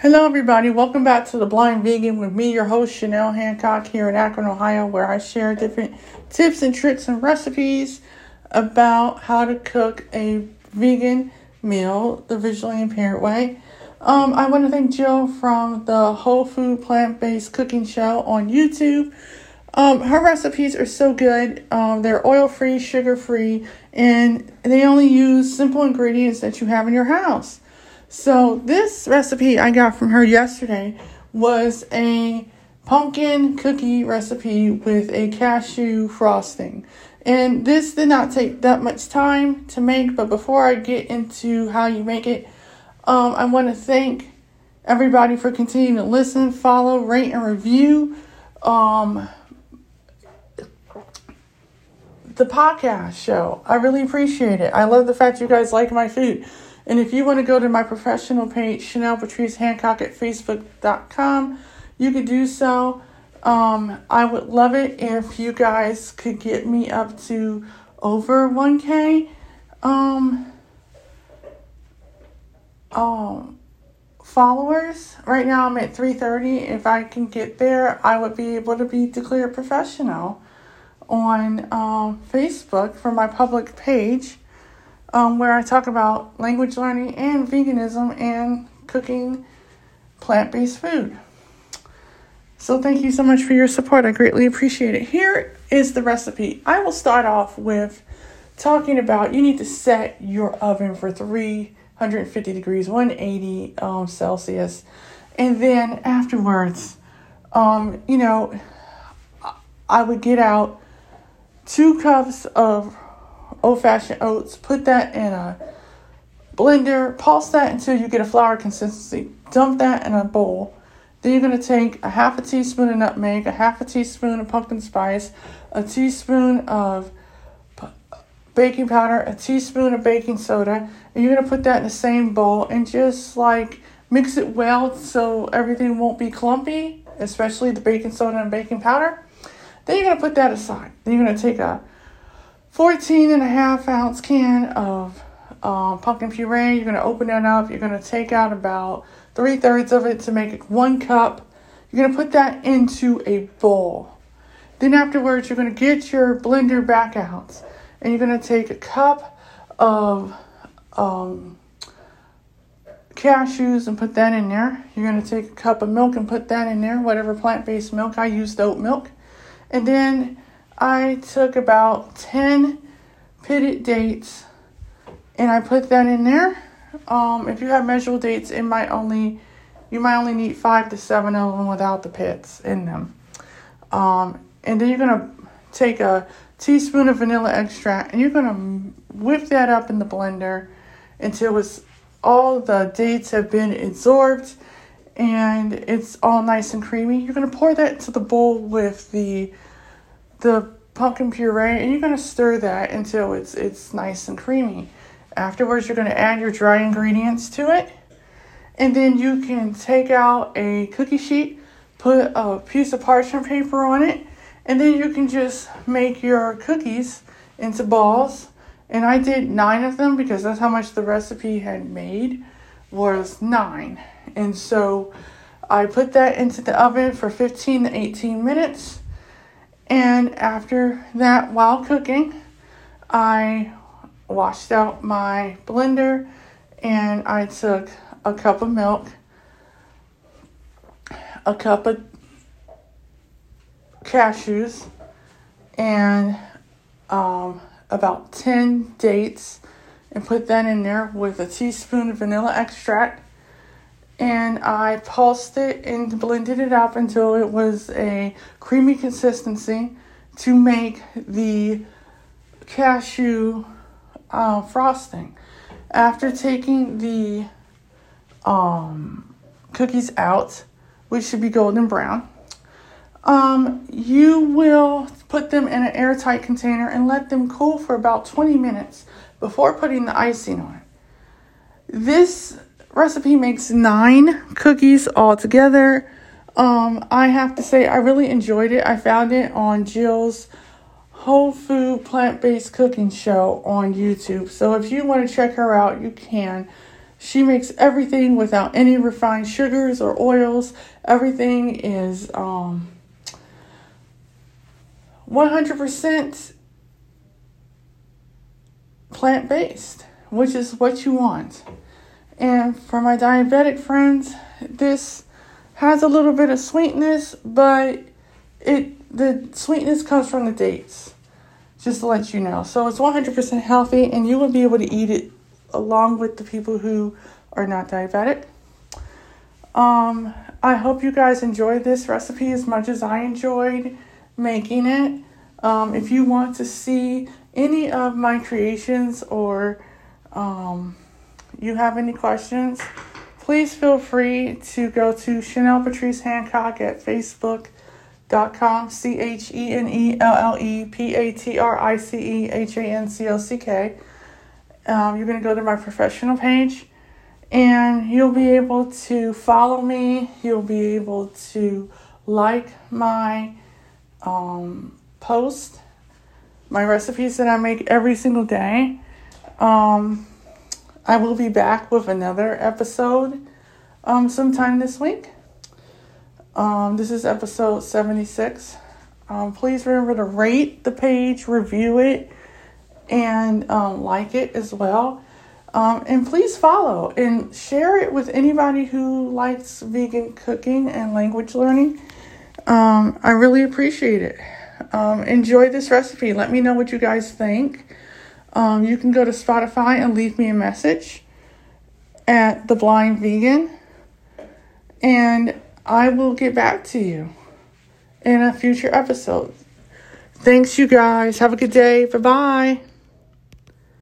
Hello, everybody. Welcome back to The Blind Vegan with me, your host, Chenelle Hancock, here in Akron, Ohio, where I share different tips and tricks and recipes about how to cook a vegan meal the visually impaired way. Um, I want to thank Jill from the Whole Food Plant Based Cooking Show on YouTube. Um, her recipes are so good. Um, they're oil free, sugar free, and they only use simple ingredients that you have in your house. So this recipe I got from her yesterday was a pumpkin cookie recipe with a cashew frosting. And this did not take that much time to make, but before I get into how you make it, um, I want to thank everybody for continuing to listen, follow, rate, and review um, the podcast show. I really appreciate it. I love the fact you guys like my food. And if you want to go to my professional page, Chenelle Patrice Hancock at Facebook.com, you could do so. Um, I would love it if you guys could get me up to over 1K. Um, um, followers. Right now I'm at 330. If I can get there, I would be able to be declared professional on um, Facebook for my public page um, where I talk about language learning and veganism and cooking plant based food. So, thank you so much for your support. I greatly appreciate it. Here is the recipe. I will start off with talking about you need to set your oven for 350 degrees, 180 um, Celsius, and then afterwards, um, you know, I would get out two cups of old fashioned oats, put that in a blender, pulse that until you get a flour consistency. Dump that in a bowl. Then you're going to take a half a teaspoon of nutmeg, a half a teaspoon of pumpkin spice, a teaspoon of baking powder, a teaspoon of baking soda, and you're going to put that in the same bowl and just like mix it well so everything won't be clumpy, especially the baking soda and baking powder. Then you're going to put that aside. Then you're going to take a 14 and a half ounce can of um, pumpkin puree. You're going to open that up. You're going to take out about three thirds of it to make one cup. You're going to put that into a bowl. Then afterwards, you're going to get your blender back out and you're going to take a cup of um, cashews and put that in there. You're going to take a cup of milk and put that in there, whatever plant based milk. I used oat milk. And then I took about 10 pitted dates and I put that in there. Um, if you have measurable dates, it might only you might only need five to seven of them without the pits in them. Um, and then you're gonna take a teaspoon of vanilla extract and you're gonna whip that up in the blender until it's all the dates have been absorbed and it's all nice and creamy. You're gonna pour that into the bowl with the the pumpkin puree and you're going to stir that until it's it's nice and creamy. Afterwards, you're going to add your dry ingredients to it. And then you can take out a cookie sheet, put a piece of parchment paper on it, and then you can just make your cookies into balls. And I did nine of them because that's how much the recipe had made was nine. And so I put that into the oven for 15 to 18 minutes and after that, while cooking, I washed out my blender and I took a cup of milk, a cup of cashews, and um, about 10 dates and put that in there with a teaspoon of vanilla extract and I pulsed it and blended it up until it was a creamy consistency to make the cashew uh, frosting. After taking the um, cookies out, which should be golden brown, um, you will put them in an airtight container and let them cool for about 20 minutes before putting the icing on. This recipe makes nine cookies all together. Um, I have to say, I really enjoyed it. I found it on Jill's Whole Food Plant Based Cooking Show on YouTube. So if you want to check her out, you can. She makes everything without any refined sugars or oils. Everything is um, 100% plant based, which is what you want. And for my diabetic friends, this has a little bit of sweetness, but it the sweetness comes from the dates. Just to let you know. So it's 100% healthy and you will be able to eat it along with the people who are not diabetic. Um, I hope you guys enjoyed this recipe as much as I enjoyed making it. Um, if you want to see any of my creations or um, you have any questions, please feel free to go to Chenelle Patrice Hancock at Facebook.com, C H E N E L L E P A T R I C E H A N C O C K. Um, you're going to go to my professional page and you'll be able to follow me. You'll be able to like my um, post, my recipes that I make every single day. Um, I will be back with another episode um, sometime this week. Um, this is episode 76. Um, please remember to rate the page, review it, and um, like it as well. Um, and please follow and share it with anybody who likes vegan cooking and language learning. Um, I really appreciate it. Um, enjoy this recipe. Let me know what you guys think. Um, you can go to Spotify and leave me a message at The Blind Vegan, and I will get back to you in a future episode. Thanks, you guys. Have a good day. Bye bye.